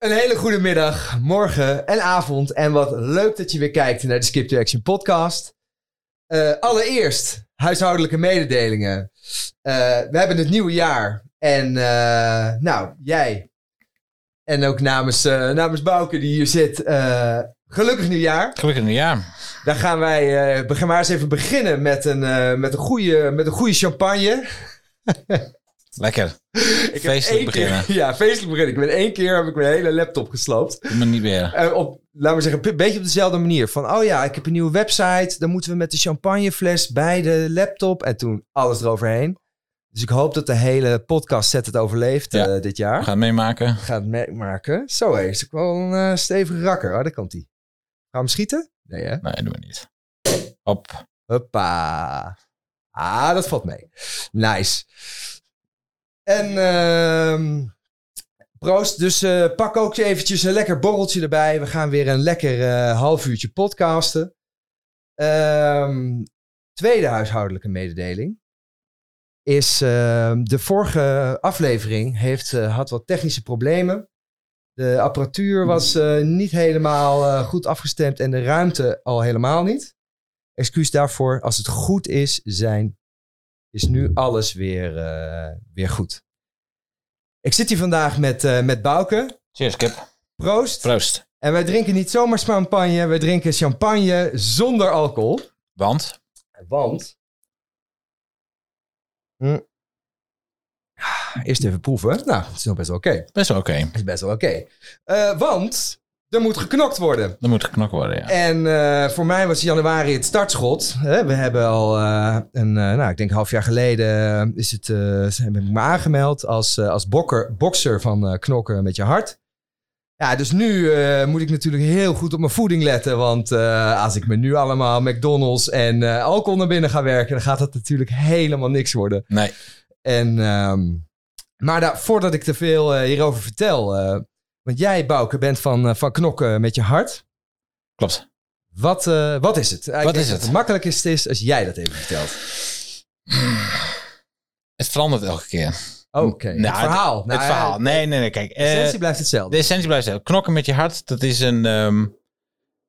Een hele goede middag, morgen en avond. En wat leuk dat je weer kijkt naar de Skip to Action podcast. Uh, allereerst, huishoudelijke mededelingen. Uh, we hebben het nieuwe jaar. En uh, nou, jij en ook namens, namens Bouke die hier zit, gelukkig nieuwjaar. Gelukkig nieuwjaar. Dan gaan wij we gaan maar eens even beginnen met een, met een, goede, met een goede champagne. Lekker. Ik feestelijk beginnen. Keer, ja, feestelijk beginnen. Ik ben één keer heb ik mijn hele laptop gesloopt. Maar niet meer. Uh, op, laten we zeggen, een beetje op dezelfde manier. Van, oh ja, ik heb een nieuwe website. Dan moeten we met de champagnefles bij de laptop. En toen alles eroverheen. Dus ik hoop dat de hele podcast set het overleeft ja. uh, dit jaar. We gaan het meemaken. We gaan het meemaken. Zo hé, is ook wel een uh, stevige rakker. Oh, daar komt hij. Gaan we schieten? Nee hè? Nee, doen we niet. Hop. Hoppa. Ah, dat valt mee. Nice. En uh, proost. Dus uh, pak ook eventjes een lekker borreltje erbij. We gaan weer een lekker uh, half uurtje podcasten. Um, tweede huishoudelijke mededeling is uh, de vorige aflevering heeft, uh, had wat technische problemen. De apparatuur was niet helemaal goed afgestemd en de ruimte al helemaal niet. Excuus daarvoor. Als het goed is, zijn is nu alles weer, uh, weer goed. Ik zit hier vandaag met, uh, met Bouke. Cheers, Kip. Proost. Proost. En wij drinken niet zomaar champagne, we drinken champagne zonder alcohol. Want? Want. Hm. Eerst even proeven. Nou, het is nog best wel oké. Okay. Best wel oké. Okay. is best wel oké. Okay. Uh, want er moet geknokt worden. Er moet geknokt worden, ja. En uh, voor mij was januari het startschot. We hebben al uh, een, uh, nou, ik denk een half jaar geleden is het, heb ik me aangemeld als, als bokker, bokser van knokken met je hart. Ja, dus nu moet ik natuurlijk heel goed op mijn voeding letten. Want als ik me nu allemaal McDonald's en alcohol naar binnen ga werken, dan gaat dat natuurlijk helemaal niks worden. Nee. En, um, maar daar, voordat ik te veel hierover vertel, want jij, Bouke, bent van, uh, van knokken met je hart. Klopt. Wat, uh, wat is het? Wat is het? Het makkelijkste is als jij dat even vertelt. Het verandert elke keer. Oké, okay. nou, het verhaal. Het, nou, het verhaal. Nee, nee, nee. Kijk, de essentie uh, blijft hetzelfde. De essentie blijft hetzelfde. Knokken met je hart, dat is een... Um,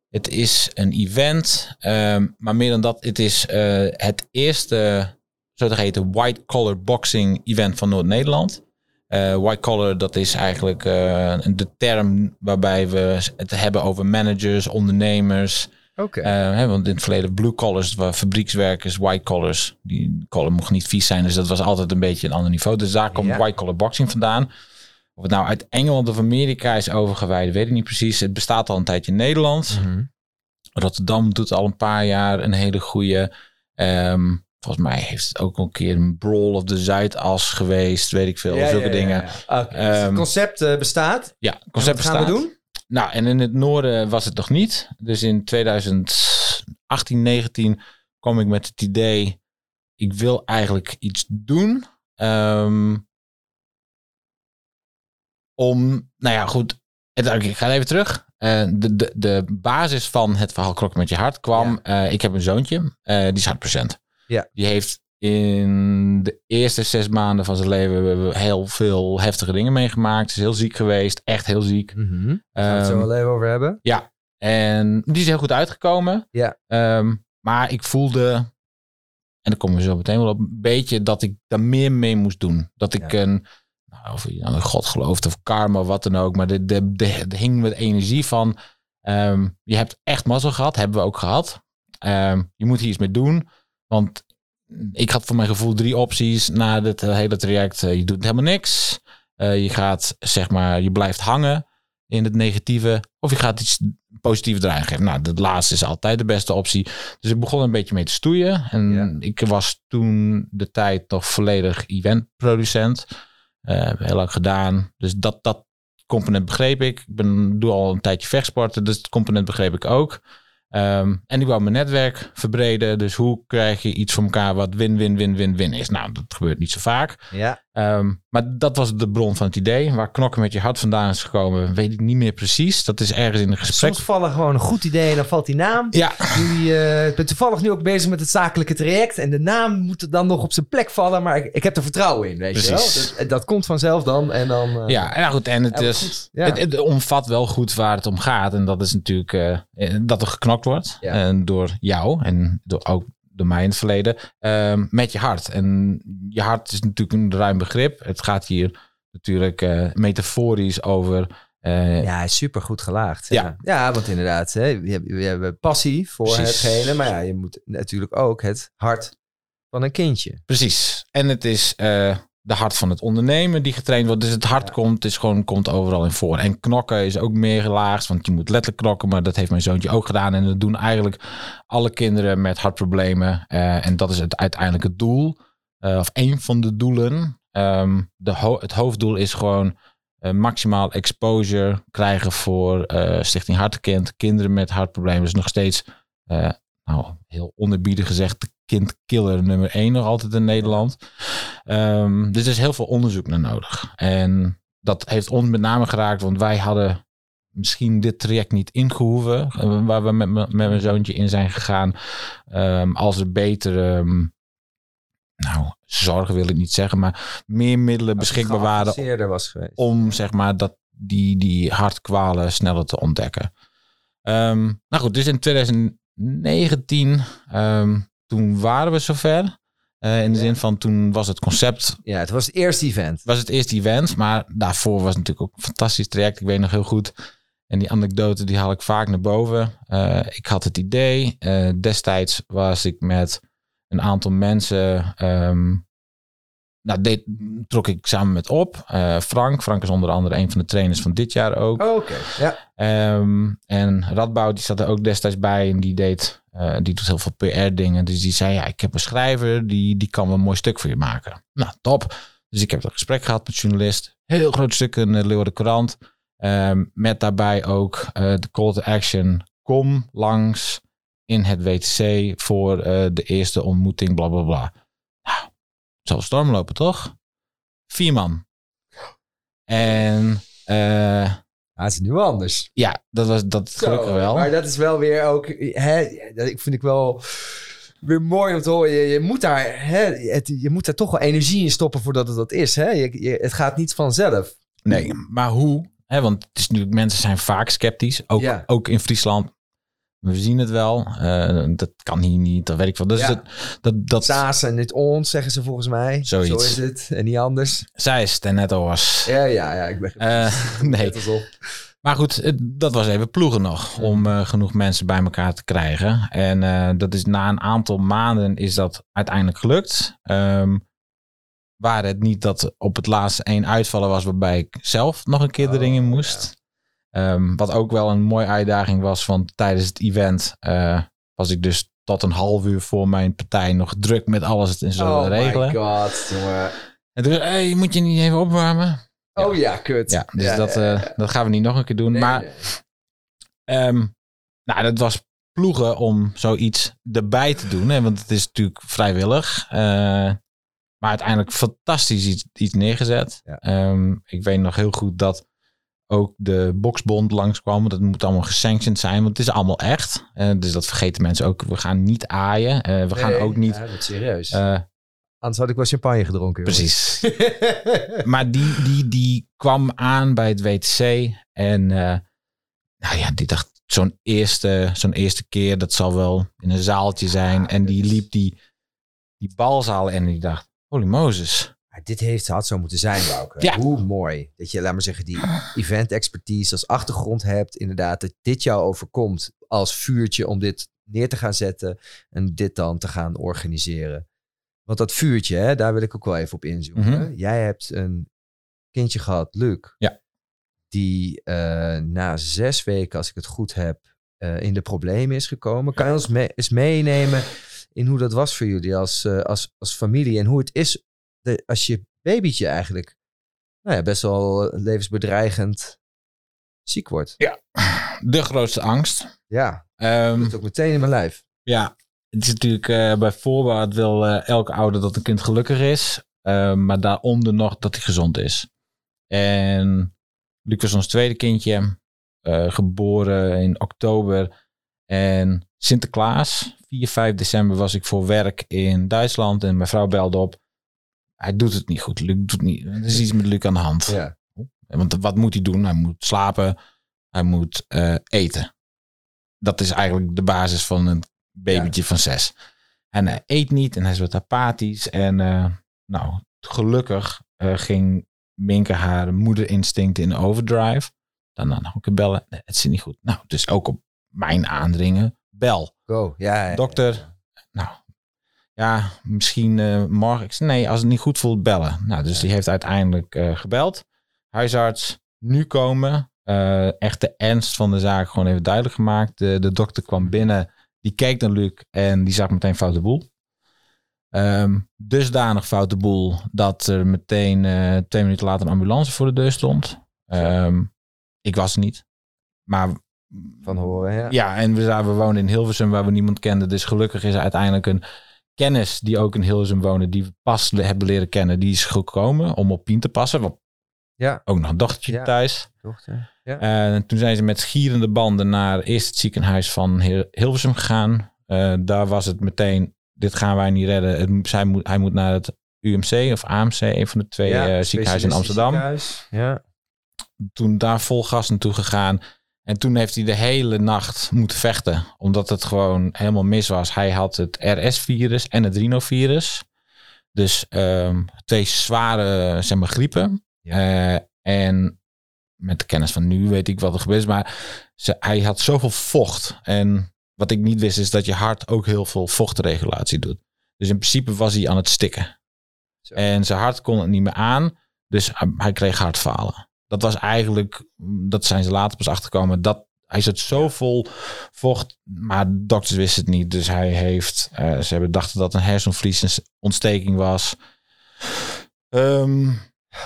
het is een event, um, maar meer dan dat, het is uh, het eerste, zo te heten, white collar boxing event van Noord-Nederland. Uh, white collar, dat is eigenlijk uh, de term waarbij we het hebben over managers, ondernemers. Oké. Okay. Uh, want in het verleden blue collars, fabriekswerkers, white collars. Die collar mocht niet vies zijn, dus dat was altijd een beetje een ander niveau. Dus daar komt ja. white collar boxing vandaan. Of het nou uit Engeland of Amerika is overgeweid, weet ik niet precies. Het bestaat al een tijdje in Nederland. Mm -hmm. Rotterdam doet al een paar jaar een hele goede. Um, Volgens mij heeft het ook een keer een Brawl of de Zuidas geweest, weet ik veel, ja, zulke ja, dingen. Okay, dus het ehm, concept uh, bestaat? Ja, het concept wat bestaat. gaan we doen? Nou, en in het noorden was het nog niet. Dus in 2018, 19 kwam ik met het idee, ik wil eigenlijk iets doen. Um, om, nou ja, goed, ik ga even terug. Uh, de, de, de basis van het verhaal Klok met je hart kwam. Ja. Uh, ik heb een zoontje, uh, die is hartprocent. Ja. Die heeft in de eerste zes maanden van zijn leven heel veel heftige dingen meegemaakt. Is heel ziek geweest, echt heel ziek. Mm -hmm. Gaan we het zo wel even over hebben? Ja, en die is heel goed uitgekomen. Ja. Um, maar ik voelde, en daar komen we zo meteen wel op, een beetje dat ik daar meer mee moest doen. Dat ik ja. een, nou, of je nou God gelooft of karma wat dan ook, maar de, de, de, de hing met energie van, um, je hebt echt mazzel gehad, hebben we ook gehad. Je moet hier iets mee doen. Want ik had voor mijn gevoel drie opties na dit hele traject. Je doet helemaal niks. Uh, je gaat, zeg maar, je blijft hangen in het negatieve. Of je gaat iets positiefs draaien geven. Nou, dat laatste is altijd de beste optie. Dus ik begon een beetje mee te stoeien. En ja. ik was toen de tijd nog volledig eventproducent. Uh, heel lang gedaan. Dus dat, dat component begreep ik. Ik ben, doe al een tijdje vechtsporten. Dus het component begreep ik ook. Um, en ik wou mijn netwerk verbreden. Dus hoe krijg je iets voor elkaar wat win-win-win-win-win is? Nou, dat gebeurt niet zo vaak. Ja. Ehm, maar dat was de bron van het idee. Waar knokken met je hart vandaan is gekomen, weet ik niet meer precies. Dat is ergens in een gesprek. Soms vallen gewoon een goed idee en dan valt die naam. Ja, Jullie, eh, ik ben toevallig nu ook bezig met het zakelijke traject. En de naam moet er dan nog op zijn plek vallen. Maar ik, ik heb er vertrouwen in, weet je Precies. wel. Dat, dat komt vanzelf dan. En dan eh, ja, nou goed. En het, is, goed. Ja. het, het omvat wel goed waar het om gaat. En dat is natuurlijk eh, dat er geknokt wordt. Ja. En door jou en door, ook door mij in het verleden. ehm, met je hart. En je hart is natuurlijk een ruim begrip. Het gaat hier natuurlijk eh, metaforisch over. eh, Ja, super goed gelaagd. Ja. Ja, ja want inderdaad, hè, we, hebben, passie voor Precies. hetgene. Maar ja, je moet natuurlijk ook het hart van een kindje. Precies. En het is eh, de hart van het ondernemen die getraind wordt. Dus het hart Ja. komt, is gewoon, komt overal in voor. En knokken is ook meer gelaagd, want je moet letterlijk knokken. Maar dat heeft mijn zoontje ook gedaan. En dat doen eigenlijk alle kinderen met hartproblemen. Eh, en dat is het uiteindelijk het doel. Eh, of een van de doelen. Ehm, de ho- het hoofddoel is gewoon eh, maximaal exposure krijgen voor Stichting Hartenkind. Kinderen met hartproblemen. Dus nog steeds, nou, heel onderbiedig gezegd, kindkiller nummer één nog altijd in Nederland. Ehm, dus er is heel veel onderzoek naar nodig. En dat heeft ons met name geraakt, want wij hadden misschien dit traject niet ingehoeven, eh, waar we met, me- met mijn zoontje in zijn gegaan. Ehm, als er beter, ehm, nou, zorgen wil ik niet zeggen, maar meer middelen beschikbaar waren was geweest. om zeg maar dat die, die hartkwalen sneller te ontdekken. Ehm, nou goed, dus in 2019, ehm, toen waren we zover. Eh, in de Ja. zin van toen was het concept, Ja, het was het eerste event. was het eerste event, maar daarvoor was het natuurlijk ook een fantastisch traject. Ik weet nog heel goed. En die anekdote die haal ik vaak naar boven. Eh, ik had het idee. eh, destijds was ik met een aantal mensen. ehm, nou, dit trok ik samen met op. Frank. Frank is onder andere een van de trainers van dit jaar ook. Oké, ja. Ehm, en Radboud die zat er ook destijds bij en die deed, eh, die doet heel veel PR dingen. Dus die zei, ja, ik heb een schrijver, die, die kan wel een mooi stuk voor je maken. Nou, top. Dus ik heb een gesprek gehad met journalist. Heel groot stuk in de Leeuwarden Courant. Ehm, met daarbij ook eh, de call to action. Kom langs in het WTC voor eh, de eerste ontmoeting, bla bla bla. Nou, het zal storm lopen, toch? Vier man. En Ah, het is nu anders. ja, dat was dat Zo, gelukkig wel. Maar dat is wel weer ook... Hè, dat ik vind ik wel weer mooi om te horen. Je, je, moet daar, hè, het, je moet daar toch wel energie in stoppen voordat het dat is. Hè? Je, je- het gaat niet vanzelf. Nee, maar hoe? Hè, want het is natuurlijk, mensen zijn vaak sceptisch. Ook, Ja. ook in Friesland. We zien het wel. Eh, dat kan hier niet. Dat weet ik wel. Dus Ja. dat, dat, dat Saas en niet ons, zeggen ze volgens mij. Zoiets. Zo is het. En niet anders. zij is het net al was. Ja, ja, ja. Ik ben Eh, nee. Maar goed, dat was even ploegen nog. Om eh, genoeg mensen bij elkaar te krijgen. En dat is na een aantal maanden is dat uiteindelijk gelukt. Ehm waar het niet dat op het laatste één uitvallen was waarbij ik zelf nog een keer Oh, erin moest. Ehm, wat ook wel een mooie uitdaging was, want tijdens het event eh, was ik dus tot een half uur voor mijn partij nog druk met alles en zo Oh regelen. my god, jongen. En toen, hey, moet je niet even opwarmen? Ja. Oh ja, kut. Ja, dus Ja, dat, ja, eh, dat gaan we niet nog een keer doen. Nee, maar nee. Ehm, nou, dat was ploegen om zoiets erbij te doen. Hè, want het is natuurlijk vrijwillig. Eh, maar uiteindelijk fantastisch iets, iets neergezet. Ehm, ik weet nog heel goed dat ook de boksbond langskwam. Dat moet allemaal gesanctioned zijn, want het is allemaal echt. Eh, dus dat vergeten mensen ook. We gaan niet aaien. Eh, we gaan ook niet... Ja, dat is serieus. eh, Anders had ik wel champagne gedronken. precies. maar die, die, die kwam aan bij het WTC. En eh, nou ja, die dacht, zo'n eerste, zo'n eerste keer, dat zal wel in een zaaltje zijn. Ja, en die liep die, die balzaal en die dacht, holy Moses. Dit heeft, had zo moeten zijn, Bouke. Ja. Hoe mooi. Dat je, laat maar zeggen, die event expertise als achtergrond hebt. Inderdaad, dat dit jou overkomt als vuurtje om dit neer te gaan zetten. En dit dan te gaan organiseren. Want dat vuurtje, hè, daar wil ik ook wel even op inzoomen. Mhm. Jij hebt een kindje gehad, Luc. Ja. Die eh, na zes weken, als ik het goed heb, eh, in de problemen is gekomen. Kan je ons eens meenemen in hoe dat was voor jullie als, eh, als, als familie? En hoe het is de, als je babytje eigenlijk nou ja, best wel levensbedreigend ziek wordt. De grootste angst. Ja, Ehm, dat ook meteen in mijn lijf. ja, het is natuurlijk eh, bij voorbaat wil eh, elke ouder dat een kind gelukkig is. Eh, maar daaronder nog dat hij gezond is. En Luc was ons tweede kindje. eh, geboren in oktober. En Sinterklaas, 4, 5 december was ik voor werk in Duitsland. En mijn vrouw belde op. Hij doet het niet goed. Luc doet niet. Er is iets met Luc aan de hand. Ja. Want wat moet hij doen? Hij moet slapen. Hij moet eh, eten. Dat is eigenlijk de basis van een babytje van zes. En hij eet niet en hij is wat apathisch. En eh, nou, gelukkig eh, ging Minke haar moederinstinct in overdrive. Dan dan nog een bellen. Nee, het zit niet goed. Nou, dus ook op mijn aandringen. Bel. Go. Ja, ja, Dokter. Nou, ja, misschien morgen. Ik zei, nee, als het niet goed voelt, bellen. Nou, dus die heeft uiteindelijk eh, gebeld. Huisarts, nu komen. Eh, echt de ernst van de zaak gewoon even duidelijk gemaakt. De, de dokter kwam binnen, die keek naar Luc en die zag meteen foute boel. Ehm, dusdanig foute boel dat er meteen twee minuten later een ambulance voor de deur stond. Ehm, ik was er niet. Maar Van horen, ja. ja, en we, zaten- we woonden in Hilversum waar we niemand kenden. Dus gelukkig is er uiteindelijk een kennis die ook in Hilversum wonen, die we pas hebben leren kennen, die is gekomen om op Pien te passen. Want Ja. ook nog een dochtertje Ja. thuis. Dochter. Ja. En toen zijn ze met schierende banden naar eerst het ziekenhuis van Hil- Hilversum gegaan. Eh, daar was het meteen, dit gaan wij niet redden. Het, moet- zij moet, hij moet naar het UMC of AMC, een van de twee Ja, eh, ziekenhuizen in Amsterdam ziekenhuis. Ja. toen daar vol gas naartoe gegaan. En toen heeft hij de hele nacht moeten vechten. Omdat het gewoon helemaal mis was. Hij had het RS-virus en het rhinovirus. Dus ehm, twee zware zeg maar, griepen. Eh, en met de kennis van nu weet ik wat er gebeurd is. Maar ze, hij had zoveel vocht. En wat ik niet wist is dat je hart ook heel veel vochtregulatie doet. Dus in principe was hij aan het stikken. Zo. En zijn hart kon het niet meer aan. Dus hij- hij kreeg hartfalen. Dat was eigenlijk, dat zijn ze later pas achterkomen. Dat hij zat zo vol vocht, maar dokters wisten het niet. Dus hij heeft, eh, ze hebben dachten dat een hersenvliesontsteking was. Ehm,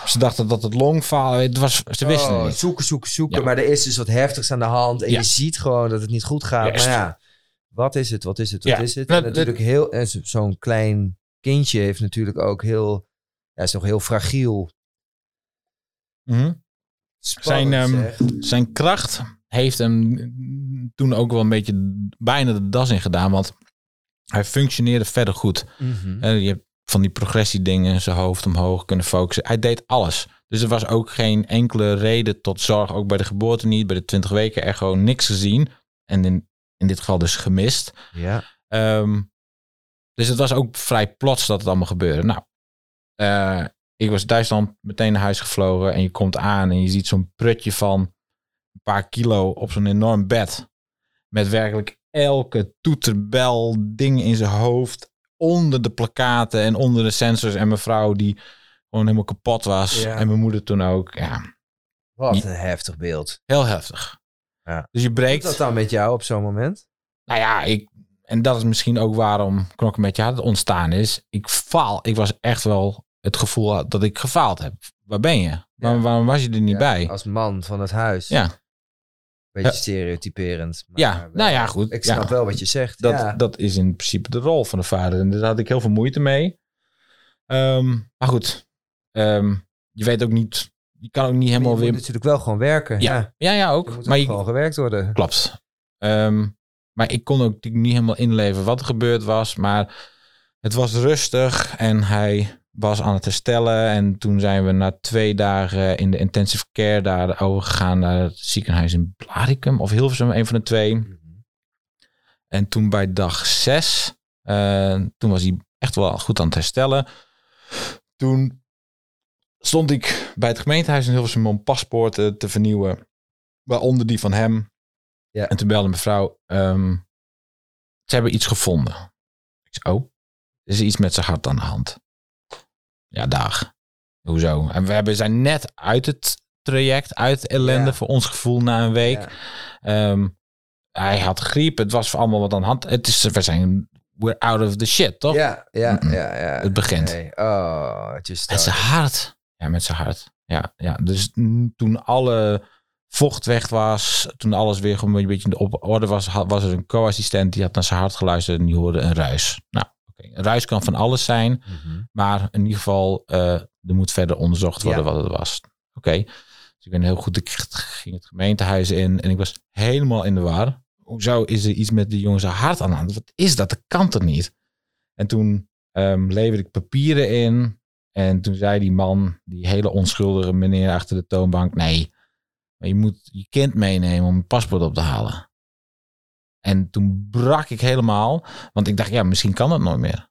ze dachten dat het longfalen, het was, ze wisten Oh, het niet. Zoeken, zoeken, zoeken. Ja. Maar er is dus wat heftigs aan de hand. En Ja. je ziet gewoon dat het niet goed gaat. Maar ja, wat is het? Wat is het? Wat Ja. is het? Nou, En natuurlijk heel... En zo- zo'n klein kindje heeft natuurlijk ook heel... Ja, is nog heel fragiel. Mhm. Spannend, Zijn, ehm. Zijn kracht heeft hem toen ook wel een beetje bijna de das in gedaan, want hij functioneerde verder goed. Mhm. En je hebt van die progressiedingen, zijn hoofd omhoog kunnen focussen. Hij deed alles. Dus er was ook geen enkele reden tot zorg. Ook bij de geboorte niet. Bij de 20 weken er gewoon niks gezien. En in, in dit geval dus gemist. Ja. Ehm, dus het was ook vrij plots dat het allemaal gebeurde. Nou, eh, ik was Duitsland meteen naar huis gevlogen. En je komt aan en je ziet zo'n prutje van een paar kilo op zo'n enorm bed. Met werkelijk elke toeterbel, ding in zijn hoofd. Onder de plakaten en onder de sensors. En mijn vrouw die gewoon helemaal kapot was. Ja. En mijn moeder toen ook. Ja, Wat een heftig beeld. heel heftig. Ja. Dus je Wat breekt. dat dan met jou op zo'n moment? Nou ja, ik, en dat is misschien ook waarom Knokken met je hart ontstaan is. Ik faal. Ik was echt wel het gevoel had dat ik gefaald heb. Waar ben je? Waarom, waarom was je er niet Ja, bij? Als man van het huis. Ja, Beetje stereotyperend. maar ja. nou ja, goed. Ik snap wel wat je zegt. Dat, ja. dat is in principe de rol van de vader. En daar had ik heel veel moeite mee. Ehm, maar goed, Ehm, je weet ook niet, je kan ook niet je helemaal moet weer. natuurlijk wel gewoon werken. Ja. Ja, ja, ook. moet Maar je, gewoon gewerkt worden. Klopt. Ehm, maar ik kon ook natuurlijk niet helemaal inleven wat er gebeurd was. Maar het was rustig en hij was aan het herstellen. En toen zijn we na twee dagen in de intensive care daar overgegaan naar het ziekenhuis in Blaricum of Hilversum, een van de twee. Mhm. En toen bij dag zes, eh, toen was hij echt wel goed aan het herstellen. Toen stond ik bij het gemeentehuis in Hilversum om paspoorten te vernieuwen. Waaronder die van hem. Ja. En toen belde mijn vrouw, ehm, ze hebben iets gevonden. Ik zei, oh, er is iets met zijn hart aan de hand. Ja, dag. Hoezo? En we hebben, zijn net uit het traject, uit ellende Ja. voor ons gevoel na een week. Ja. Ehm, hij had griep, het was allemaal wat aan de hand. Het is, we zijn, we're out of the shit, toch? Ja, ja, ja, ja. Het begint. Nee. Oh, het is Met zijn hart. Ja, met zijn hart. Ja, ja. Dus toen alle vocht weg was, toen alles weer een beetje op orde was, was er een co-assistent die had naar zijn hart geluisterd en die hoorde een ruis. Nou, Een ruis kan van alles zijn, Mhm. maar in ieder geval, eh, er moet verder onderzocht worden Ja. wat het was. Oké, dus ik ben heel goed, ik ging het gemeentehuis in en ik was helemaal in de war. Hoezo is er iets met de jongens hart aan de hand? Wat is dat? Dat kan toch niet? En toen ehm, leverde ik papieren in en toen zei die man, die hele onschuldige meneer achter de toonbank, nee, maar je moet je kind meenemen om je paspoort op te halen. En toen brak ik helemaal, want ik dacht, ja, misschien kan dat nooit meer.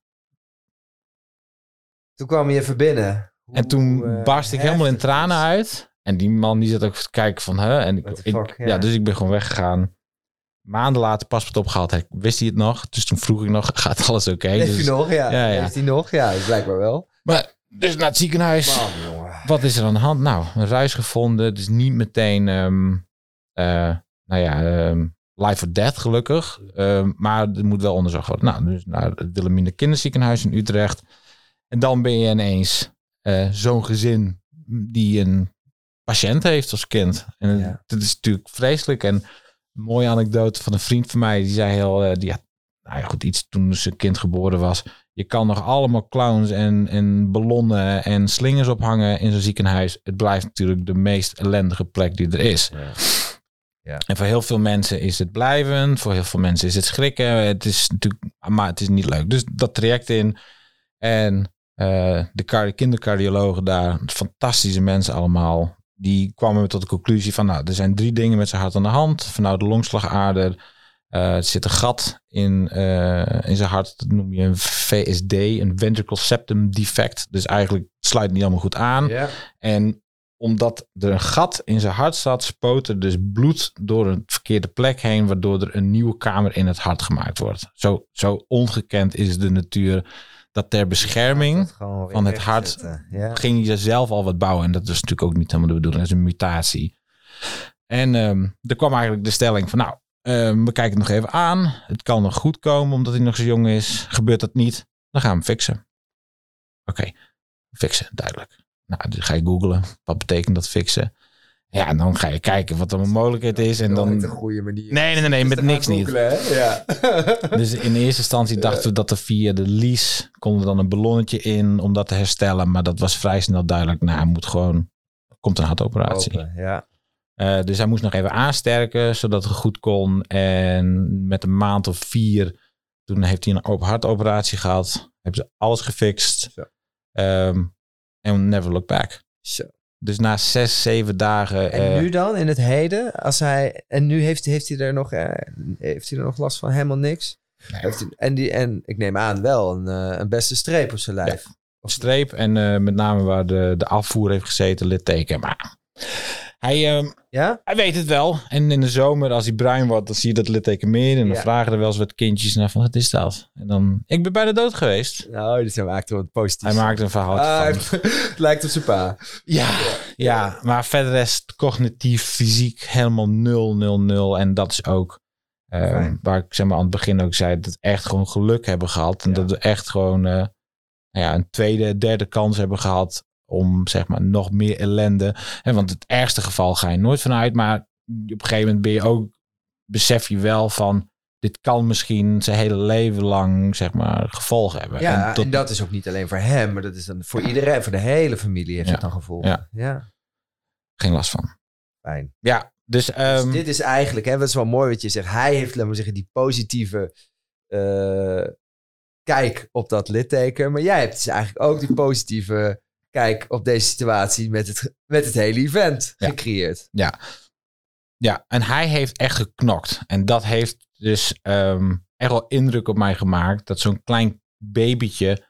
Toen kwam je even binnen. Hoe, En toen eh, barst ik helemaal in tranen uit. En die man die zat ook te kijken van, hè? En ik, fuck, ja. ja. dus ik ben gewoon weggegaan. Maanden later paspoort opgehaald. Hij- Wist hij het nog? Dus toen vroeg ik nog, gaat alles oké? Heeft Dus, hij nog? Ja. Ja, ja. Heeft hij nog? Ja, blijkbaar wel. maar, dus naar het ziekenhuis. Man. Wat is er aan de hand? Nou, een ruis gevonden. Dus niet meteen, ehm, eh, nou ja, ehm, life or death gelukkig. Ehm, maar er moet wel onderzocht worden. Nou, dus naar het Wilhelmina Kinderziekenhuis in Utrecht. En dan ben je ineens eh, zo'n gezin die een patiënt heeft als kind. En Ja. dat is natuurlijk vreselijk. En een mooie anekdote van een vriend van mij. Die zei heel, eh, die had, nou ja, goed, iets toen zijn kind geboren was. Je kan nog allemaal clowns en, en ballonnen en slingers ophangen in zo'n ziekenhuis. Het blijft natuurlijk de meest ellendige plek die er is. Ja. En voor heel veel mensen is het blijvend. Voor heel veel mensen is het schrikken. Het is natuurlijk, maar het is niet leuk. Dus dat traject in. En eh, de kar- kindercardiologen daar, fantastische mensen allemaal. Die kwamen tot de conclusie van, nou, er zijn drie dingen met zijn hart aan de hand. Vanuit de longslagader. er zit een gat in, eh, in zijn hart. Dat noem je een VSD, een ventricle septum defect. Dus eigenlijk sluit het niet allemaal goed aan. Ja. En omdat er een gat in zijn hart zat, spoot er dus bloed door een verkeerde plek heen, waardoor er een nieuwe kamer in het hart gemaakt wordt. Zo, zo ongekend is de natuur dat ter bescherming van het hart. Ja. ging je zelf al wat bouwen. En dat is natuurlijk ook niet helemaal de bedoeling, dat is een mutatie. En ehm, er kwam eigenlijk de stelling van, nou, ehm, we kijken het nog even aan. Het kan nog goed komen omdat hij nog zo jong is. Gebeurt dat niet, dan gaan we hem fixen. Oké, fixen, duidelijk. Nou, dan ga je googlen. Wat betekent dat fixen? Ja, en dan ga je kijken wat er een mogelijkheid is. En dan... een goede manier. Nee, nee, nee, nee Dus met niks niet. hè? Ja. Dus in eerste instantie dachten we dat er via de lease konden we dan een ballonnetje in om dat te herstellen. Maar dat was vrij snel duidelijk. Nou, hij moet gewoon, komt een hartoperatie. Open, ja. Eh, dus hij moest nog even aansterken, zodat het goed kon. En met een maand of vier, toen heeft hij een open hartoperatie gehad. Hebben ze alles gefixt. Ehm, En never look back. Zo. Dus na zes, zeven dagen. En eh, nu dan, in het heden, als hij... En nu heeft, heeft, hij er nog, eh, heeft hij er nog last van? Helemaal niks? Nee. Heeft hij, en, die, en ik neem aan wel een, eh, een beste streep op zijn lijf. streep en met name waar de, de afvoer heeft gezeten, litteken. Maar hij, ehm, Ja? hij weet het wel. En in de zomer, als hij bruin wordt, dan zie je dat litteken meer. En dan Ja. vragen er wel eens wat kindjes naar van, wat is dat? En dan, ik ben bijna dood geweest. Nou, dus hij maakt wat positief. Hij maakt een verhaal Ah, van. het lijkt op zijn pa. Ja, ja, maar verder is het cognitief, fysiek helemaal nul, nul, nul. En dat is ook eh, Fijn. waar ik zeg maar aan het begin ook zei, dat we echt gewoon geluk hebben gehad. En dat we echt gewoon eh, nou ja, een tweede, derde kans hebben gehad om zeg maar nog meer ellende. Hè, want het ergste geval ga je nooit vanuit, maar op een gegeven moment ben je ook, besef je wel van, dit kan misschien zijn hele leven lang zeg maar gevolgen hebben. Ja, en, tot- dat is ook niet alleen voor hem, maar dat is dan voor iedereen, voor de hele familie heeft Ja. het dan gevolgen. Ja. ja. geen last van. Fijn. Ja, dus, Dus ehm, dit is eigenlijk, hè, dat is wel mooi wat je zegt. Hij heeft, laten we zeggen, die positieve eh, kijk op dat litteken. Maar jij hebt dus eigenlijk ook die positieve kijk op deze situatie met het, met het hele event Ja. gecreëerd. Ja, en hij heeft echt geknokt. En dat heeft dus ehm, echt wel indruk op mij gemaakt. Dat zo'n klein babytje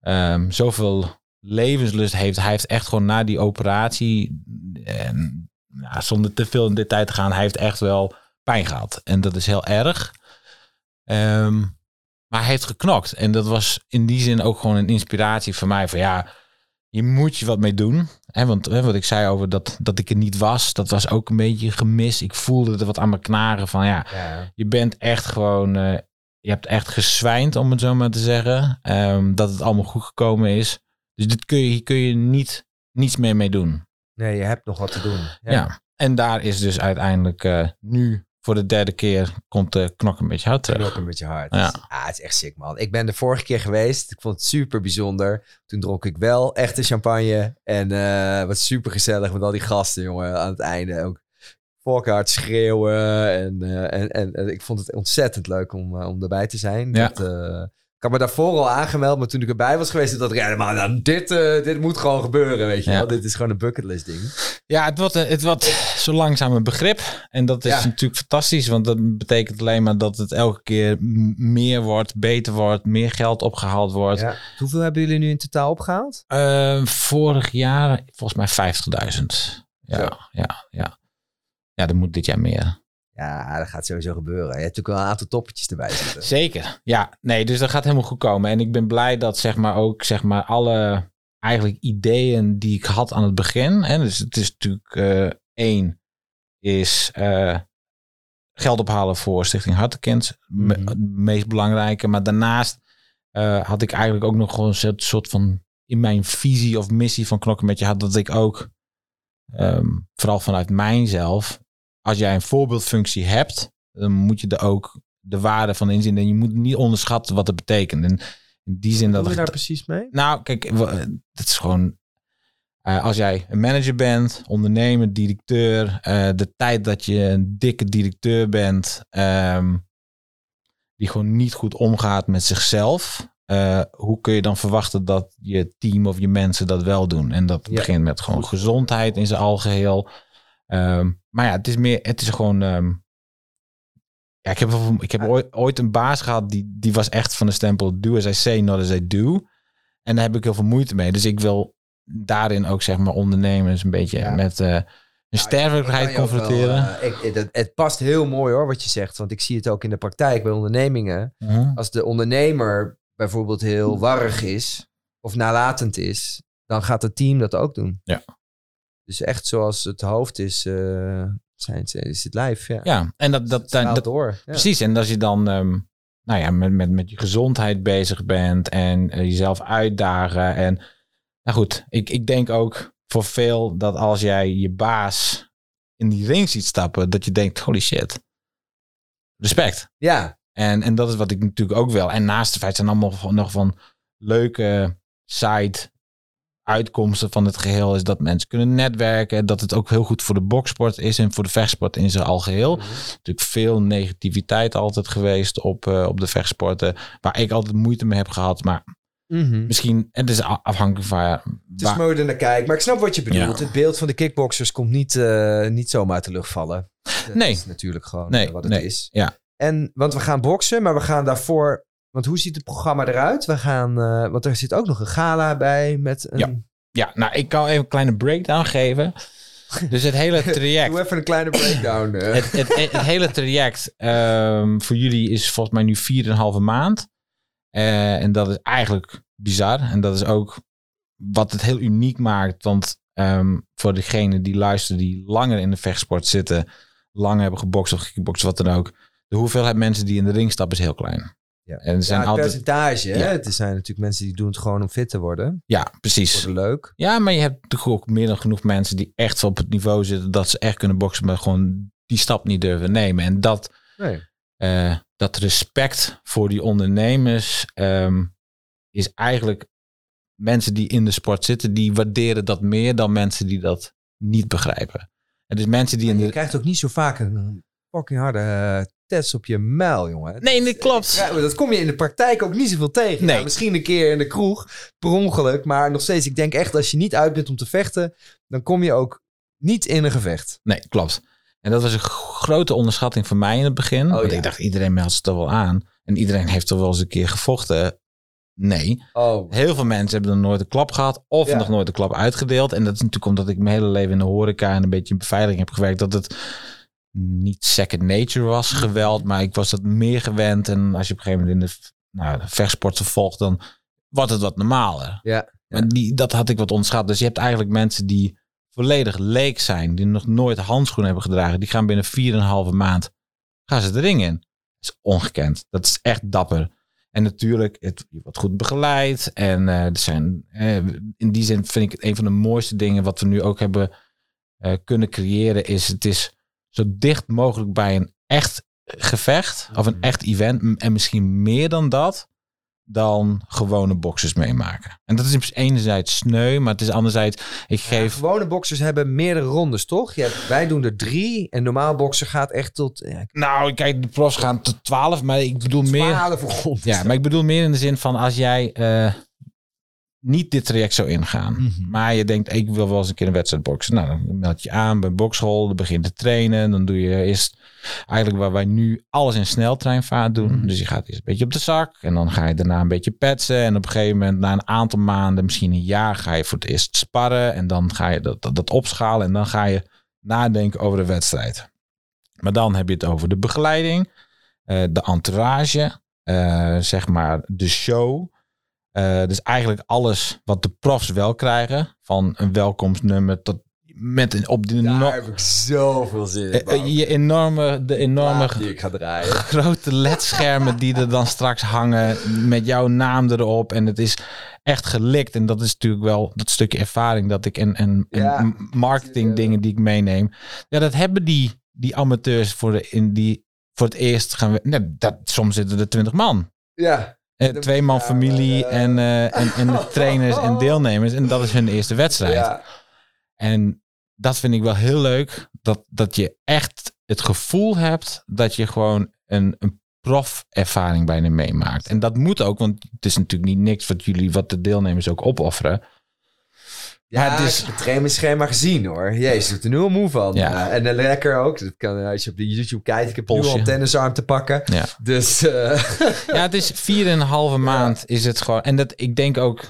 ehm, zoveel levenslust heeft. Hij heeft echt gewoon na die operatie, en, nou, zonder te veel in detail te gaan, hij heeft echt wel pijn gehad. En dat is heel erg. Ehm, maar hij heeft geknokt. En dat was in die zin ook gewoon een inspiratie voor mij. Van ja, je moet je wat mee doen. Hè, want hè, wat ik zei over dat, dat ik er niet was, dat was ook een beetje gemis. Ik voelde er wat aan me knaren van ja, Ja. je bent echt gewoon, eh, je hebt echt gezwijnd om het zo maar te zeggen. Ehm, dat het allemaal goed gekomen is. Dus dit kun je, hier kun je niet, niets meer mee doen. Nee, je hebt nog wat te doen. Ja. En daar is dus uiteindelijk eh, nu voor de derde keer komt de knok een beetje hard terug. Knok een beetje hard. Ja. Ah, het is echt sick, man. Ik ben de vorige keer geweest. Ik vond het super bijzonder. Toen dronk ik wel echte champagne. En eh was super gezellig met al die gasten, jongen. Aan het einde ook. Volkhard schreeuwen. En, eh, en, en, en ik vond het ontzettend leuk om, eh, om erbij te zijn. Ja. Dat, had me daarvoor al aangemeld, maar toen ik erbij was geweest, dacht ik, ja, maar dan, dit, eh, dit moet gewoon gebeuren, weet je Ja. wel. Dit is gewoon een bucketlist ding. Ja, het wordt, een- het wordt zo langzaam een begrip. En dat is Ja. natuurlijk fantastisch. Want dat betekent alleen maar dat het elke keer meer wordt, beter wordt, meer geld opgehaald wordt. Ja. Hoeveel hebben jullie nu in totaal opgehaald? Eh, vorig jaar volgens mij 50.000. Ja, ja, ja. Ja, dat moet dit jaar meer. Ja, dat gaat sowieso gebeuren. Je hebt natuurlijk wel een aantal toppetjes erbij zitten. Zeker. Ja, nee, dus dat gaat helemaal goed komen. En ik ben blij dat zeg maar ook zeg maar alle eigenlijk ideeën die ik had aan het begin. Hè, dus het is natuurlijk eh, één is eh, geld ophalen voor Stichting Hartekind. Me- Mhm. Het meest belangrijke. Maar daarnaast eh, had ik eigenlijk ook nog gewoon een soort- soort van in mijn visie of missie van Knokken met je had dat ik ook ehm, vooral vanuit mijzelf als jij een voorbeeldfunctie hebt, dan moet je er ook de waarde van inzien. En je moet niet onderschatten wat het betekent. En in die zin Wat dat... doe je daar precies mee? nou, kijk, het is gewoon... eh, als jij een manager bent, ondernemer, directeur... eh, de tijd dat je een dikke directeur bent... ehm, die gewoon niet goed omgaat met zichzelf... eh, hoe kun je dan verwachten dat je team of je mensen dat wel doen? En dat Ja. begint met gewoon gezondheid in zijn algeheel. Ehm, maar ja, het is meer... Het is gewoon... ehm, ja, ik heb, wel- ik heb ooit, ooit een baas gehad... Die, die was echt van de stempel... Do as I say, not as I do. En daar heb ik heel veel moeite mee. Dus ik wil daarin ook zeg maar ondernemers een beetje Ja. met een sterfelijkheid ook wel, confronteren. eh, ik, het, het past heel mooi hoor, wat je zegt. Want ik zie het ook in de praktijk bij ondernemingen. Mhm. Als de ondernemer bijvoorbeeld heel warrig is of nalatend is, dan gaat het team dat ook doen. Ja. Dus echt zoals het hoofd is, eh, zijn, is het lijf. Ja, Ja, en dat, straalt dat, door. Ja. precies. En als je dan ehm, nou ja, met, met, met je gezondheid bezig bent en eh, jezelf uitdagen. En nou goed, ik, ik denk ook voor veel dat als jij je baas in die ring ziet stappen, dat je denkt, holy shit, respect. Ja, En, en dat is wat ik natuurlijk ook wel. En naast de feit zijn allemaal van, nog van leuke side uitkomsten van het geheel is dat mensen kunnen netwerken. Dat het ook heel goed voor de boksport is en voor de vechtsport in zijn algeheel. Natuurlijk veel negativiteit altijd geweest op, eh, op de vechtsporten. Waar ik altijd moeite mee heb gehad. Maar Mhm. misschien, het is afhankelijk van... Ja, Het is er naar kijken. Maar ik snap wat je bedoelt. Ja. Het beeld van de kickboxers komt niet, eh, niet zomaar uit de lucht vallen. Dat Nee. is natuurlijk gewoon Nee, eh, wat het nee. is. Ja. En, want we gaan boksen, maar we gaan daarvoor... Want hoe ziet het programma eruit? We gaan, eh, want er zit ook nog een gala bij met een... Ja. Ja, nou, ik kan even een kleine breakdown geven. Dus het hele traject... Doe even een kleine breakdown. eh. het, het, het, het hele traject ehm, voor jullie is volgens mij nu 4,5 maand. Eh, en dat is eigenlijk bizar. En dat is ook wat het heel uniek maakt. Want ehm, voor degenen die luisteren, die langer in de vechtsport zitten, lang hebben gebokst of gekickbokst, wat dan ook. De hoeveelheid mensen die in de ring stappen is heel klein. Ja. En er zijn ja, het altijd. percentage. hè? Het zijn natuurlijk mensen die doen het gewoon om fit te worden. Ja, precies. Worden leuk. Ja, maar je hebt natuurlijk ook meer dan genoeg mensen die echt op het niveau zitten dat ze echt kunnen boksen, maar gewoon die stap niet durven nemen. En dat, Nee. eh, dat respect voor die ondernemers ehm, is eigenlijk mensen die in de sport zitten, die waarderen dat meer dan mensen die dat niet begrijpen. En dus mensen die in Je de. krijgt ook niet zo vaak een fucking harde eh, test op je muil, jongen. Nee, dat klopt. Ja, maar dat kom je in de praktijk ook niet zoveel tegen. Nee. Ja, misschien een keer in de kroeg, per ongeluk. Maar nog steeds, ik denk echt, als je niet uit bent om te vechten, dan kom je ook niet in een gevecht. Nee, klopt. En dat was een grote onderschatting van mij in het begin. want ja. ik dacht, iedereen meldt zich toch wel aan. En iedereen heeft toch wel eens een keer gevochten. Nee. Oh, Heel veel mensen hebben nog nooit een klap gehad of Ja. nog nooit een klap uitgedeeld. En dat is natuurlijk omdat ik mijn hele leven in de horeca en een beetje in beveiliging heb gewerkt. Dat het niet second nature was, Mm. geweld. Maar ik was dat meer gewend. En als je op een gegeven moment in de, nou, de vechtsport vervolgt, dan wordt het wat normaler. Ja, ja. Maar die, dat had ik wat onderschat. Dus je hebt eigenlijk mensen die volledig leek zijn. Die nog nooit handschoenen hebben gedragen. Die gaan binnen 4,5 maand gaan ze de ring in. Dat is ongekend. Dat is echt dapper. En natuurlijk, het, je wordt goed begeleid. En eh, er zijn, eh, in die zin vind ik het een van de mooiste dingen wat we nu ook hebben eh, kunnen creëren. Is het is zo dicht mogelijk bij een echt gevecht of een Mhm. echt event en misschien meer dan dat dan gewone boxers meemaken. En dat is enerzijds sneu, maar het is anderzijds ik Ja, geef gewone boxers hebben meerdere rondes, toch? Je hebt, wij doen er drie. En normaal bokser gaat echt tot ja, nou kijk de profs gaan tot 12, maar ik bedoel meer 12 rondes. ja, maar ik bedoel meer in de zin van als jij eh, niet dit traject zou ingaan, Mhm. maar je denkt ik wil wel eens een keer een wedstrijd boksen, nou dan meld je aan bij een bokschool, dan begin je te trainen, dan doe je eerst eigenlijk waar wij nu alles in sneltreinvaart doen. Mhm. Dus je gaat eerst een beetje op de zak en dan ga je daarna een beetje petsen en op een gegeven moment na een aantal maanden, misschien een jaar, ga je voor het eerst sparren en dan ga je dat, dat, dat opschalen en dan ga je nadenken over de wedstrijd. Maar dan heb je het over de begeleiding, eh, de entourage, eh, zeg maar de show. Eh, dus eigenlijk alles wat de profs wel krijgen, van een welkomstnummer tot met een op de Daar no- heb ik zoveel zin in. eh, je enorme, de enorme die ik ga draaien. grote ledschermen die er dan straks hangen met jouw naam erop. En het is echt gelikt. En dat is natuurlijk wel dat stukje ervaring dat ik en, en, en marketing dingen die ik meeneem. Ja, dat hebben die, die amateurs voor, de, in die, voor het eerst gaan we. Nee, dat, soms zitten er twintig man. Ja. Dan twee man familie ja, en, eh, en, en de trainers en deelnemers. En dat is hun eerste wedstrijd. ja. En dat vind ik wel heel leuk. Dat, dat je echt het gevoel hebt dat je gewoon een, een profervaring bijna meemaakt. En dat moet ook, want het is natuurlijk niet niks wat jullie, wat de deelnemers ook opofferen. Ja, het ik heb het trainingsschema gezien hoor. Jezus, doet er nu al moe van. Ja. Ja. en lekker ook. Dat kan als je op de YouTube kijkt. Ik heb nu al Polsje. tennisarm te pakken. Ja. Dus eh, Ja, het is vier en een halve maand is het gewoon. En dat, ik denk ook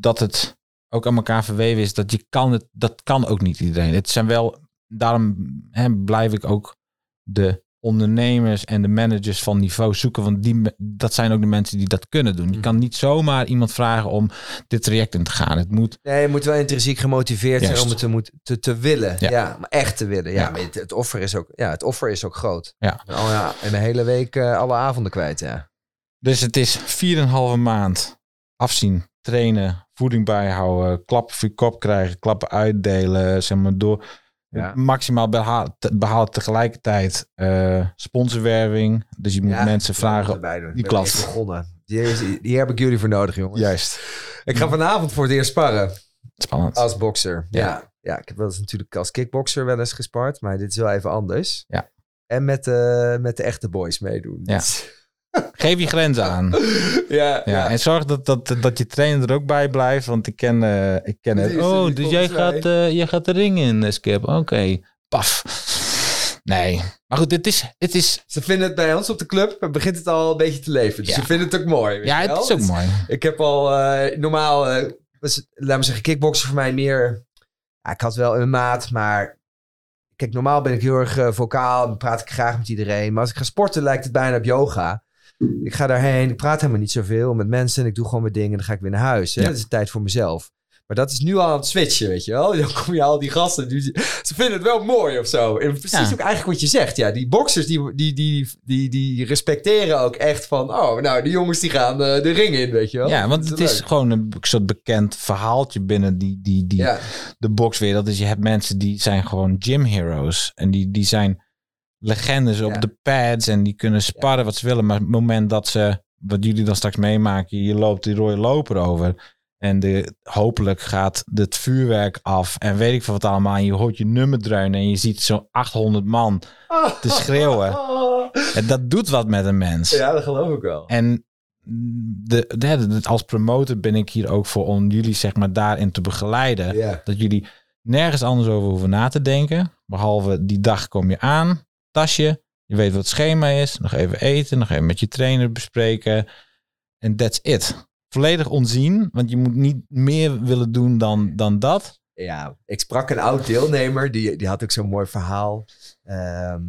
dat het ook aan elkaar verweven is. Dat je kan het, dat kan ook niet iedereen. Het zijn wel, daarom hè, blijf ik ook de ondernemers en de managers van niveau zoeken. Want die, dat zijn ook de mensen die dat kunnen doen. Je kan niet zomaar iemand vragen om dit traject in te gaan. Het moet, nee, je moet wel intrinsiek gemotiveerd zijn Juist. om het te, moet, te, te willen. Ja. Ja. maar echt te willen. Ja, Ja. maar het, het offer is ook, ja, het offer is ook groot. Ja. Oh ja, en de hele week eh, alle avonden kwijt, ja. dus het is vier en een halve maand afzien, trainen, voeding bijhouden, klappen voor je kop krijgen, klappen uitdelen, zeg maar door. Ja. Maximaal behaal- tegelijkertijd eh, sponsorwerving. Dus je moet Ja, mensen vragen. Doen. Die klas. begonnen. Die, is- die heb ik jullie voor nodig, jongens. Juist. Ik ga vanavond voor het eerst sparren. Spannend. Als bokser. Ja. Ja. ja. ik heb wel eens natuurlijk als kickboxer wel eens gespart, maar dit is wel even anders. Ja. En met, de met de echte boys meedoen. Ja. Geef je grenzen aan. ja, Ja. En zorg dat, dat, dat je trainer er ook bij blijft. Want ik ken, eh, ik ken het. Oh, dus jij gaat, eh, jij gaat de ring in, eh, Skip. Oké. Paf. Nee. Maar goed, het is, het is... Ze vinden het bij ons op de club, begint het al een beetje te leven. Dus Ja. ze vinden het ook mooi. weet Ja, het wel? is ook Dus mooi. Ik heb al normaal, was, laat me zeggen, kickboksen voor mij meer. Ja, ik had wel een maat, maar kijk, normaal ben ik heel erg eh, vocaal en praat ik graag met iedereen. Maar als ik ga sporten, lijkt het bijna op yoga. Ik ga daarheen, ik praat helemaal niet zoveel met mensen en ik doe gewoon mijn dingen en dan ga ik weer naar huis. Hè? Ja. Dat is de tijd voor mezelf. Maar dat is nu al aan het switchen, weet je wel. Dan kom je al die gasten, die, ze vinden het wel mooi of zo. En precies Ja. ook eigenlijk wat je zegt. Ja, die boxers, die, die, die, die, die respecteren ook echt van... Oh, nou, die jongens die gaan eh, de ring in, weet je wel. Ja, want het is gewoon een soort bekend verhaaltje binnen die, die, die, Ja, de boxwereld. Dus je hebt mensen die zijn gewoon gym heroes. En die, die zijn legendes op Ja. de pads. En die kunnen sparren wat ze willen. Maar op het moment dat ze, wat jullie dan straks meemaken, je loopt die rode loper over. En de, hopelijk gaat het vuurwerk af. En weet ik veel wat allemaal. En je hoort je nummer dreunen. En je ziet zo'n 800 man te schreeuwen. En dat doet wat met een mens. Ja, dat geloof ik wel. En de, als promotor ben ik hier ook voor om jullie zeg maar daarin te begeleiden. Dat jullie nergens anders over hoeven na te denken. Behalve die dag kom je aan, tasje, je weet wat het schema is. Nog even eten, nog even met je trainer bespreken. En that's it. Volledig onzien, want je moet niet meer willen doen dan, dan dat. ja, ik sprak een oud deelnemer, die, die had ook zo'n mooi verhaal. Ehm,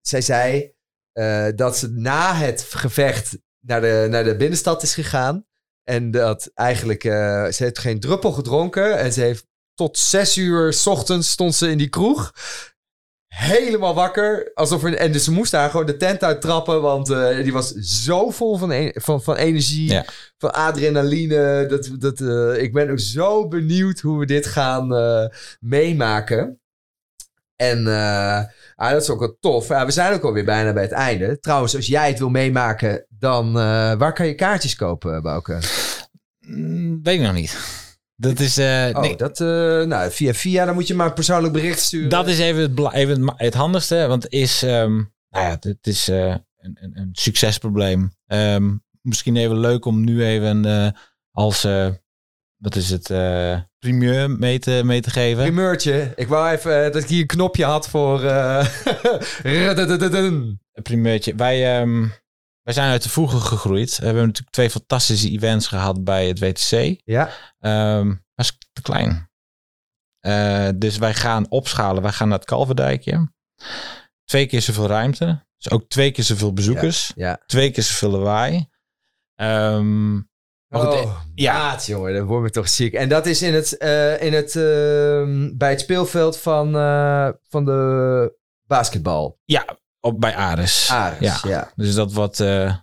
zij zei eh, dat ze na het gevecht naar de, naar de binnenstad is gegaan. En dat eigenlijk, eh, ze heeft geen druppel gedronken. En ze heeft tot zes uur 's ochtends stond ze in die kroeg. Helemaal wakker. Alsof er, en dus ze moest daar gewoon de tent uittrappen. Want eh, die was zo vol van, e- van, van energie. Ja. Van adrenaline. Dat, dat, eh, ik ben ook zo benieuwd hoe we dit gaan eh, meemaken. En ah, dat is ook wel tof. Ja, we zijn ook alweer bijna bij het einde. Trouwens, als jij het wil meemaken, dan waar kan je kaartjes kopen, Bouke? Mm, weet ik nog niet. Dat is. Uh, oh, nee. dat. nou, via via, dan moet je maar een persoonlijk bericht sturen. Dat is even het, even het, handigste. Want het is. Um, nou ja, het is een, een, een, succesprobleem. Um, misschien even leuk om nu even als dat is het uh, primeur mee te, mee te geven. Primeurtje. Ik wou even uh, dat ik hier een knopje had voor... Uh, primeurtje. Wij, um, wij zijn uit de voegen gegroeid. We hebben natuurlijk twee fantastische events gehad bij het WTC. Ja. Um, was te klein. dus wij gaan opschalen. Wij gaan naar het Kalverdijkje. Twee keer zoveel ruimte. Dus ook twee keer zoveel bezoekers. Ja. ja. Twee keer zoveel lawaai. Um, oh, ja, maat, jongen, dan word ik toch ziek. En dat is in het, uh, in het, uh, bij het speelveld van, van de basketbal. Ja, op, bij Ares. Ares, ja. ja. Dus dat wordt,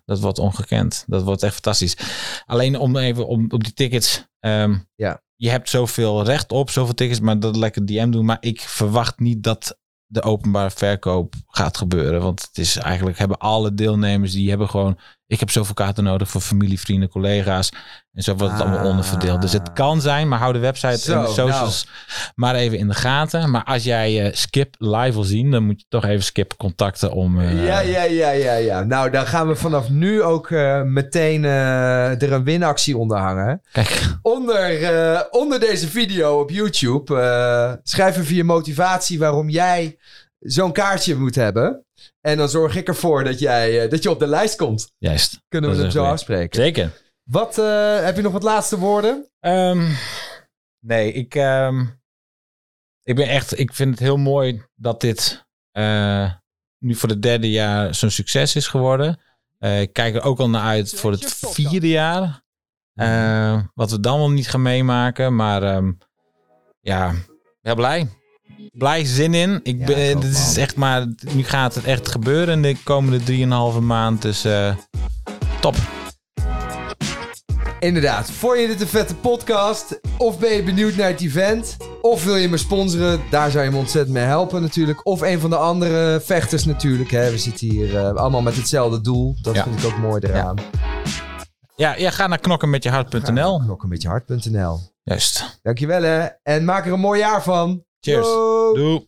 dat wordt ongekend. Dat wordt echt fantastisch. Alleen om even om, op die tickets. Um, ja. Je hebt zoveel recht op, zoveel tickets, maar dat lekker DM doen. Maar ik verwacht niet dat de openbare verkoop gaat gebeuren. Want het is eigenlijk hebben alle deelnemers die hebben gewoon. Ik heb zoveel kaarten nodig voor familie, vrienden, collega's. En zo wordt het allemaal onderverdeeld. Dus het kan zijn, maar hou de website zo, en de socials nou. maar even in de gaten. Maar als jij uh, Skip live wil zien, dan moet je toch even Skip contacten om. Uh, ja, ja, ja, ja, ja. Nou, dan gaan we vanaf nu ook uh, meteen er een winactie onder hangen. Kijk. Onder, onder deze video op YouTube schrijf even je motivatie waarom jij zo'n kaartje moet hebben. En dan zorg ik ervoor dat, jij, dat je op de lijst komt. Juist. Kunnen we het zo afspreken? Zeker. Wat, uh, heb je nog wat laatste woorden? Um, nee, ik, um, ik ben echt, ik vind het heel mooi dat dit uh, nu voor het derde jaar zo'n succes is geworden. Uh, ik kijk er ook al naar uit voor het vierde jaar. wat we dan wel niet gaan meemaken, maar um, ja, heel blij. Blij zin in. Ik ja, ben, dit is echt maar, nu gaat het echt gebeuren in de komende 3,5 maand. Dus top. Inderdaad, vond je dit een vette podcast? Of ben je benieuwd naar het event? Of wil je me sponsoren? Daar zou je me ontzettend mee helpen natuurlijk. Of een van de andere vechters natuurlijk. Hè? We zitten hier uh, allemaal met hetzelfde doel. Dat ja. vind ik ook mooi eraan. Ja, ja ga naar knokkenmetjehart.nl. Knokkenmetjehart.nl. Juist. Dankjewel hè. En maak er een mooi jaar van. Cheers. Doei.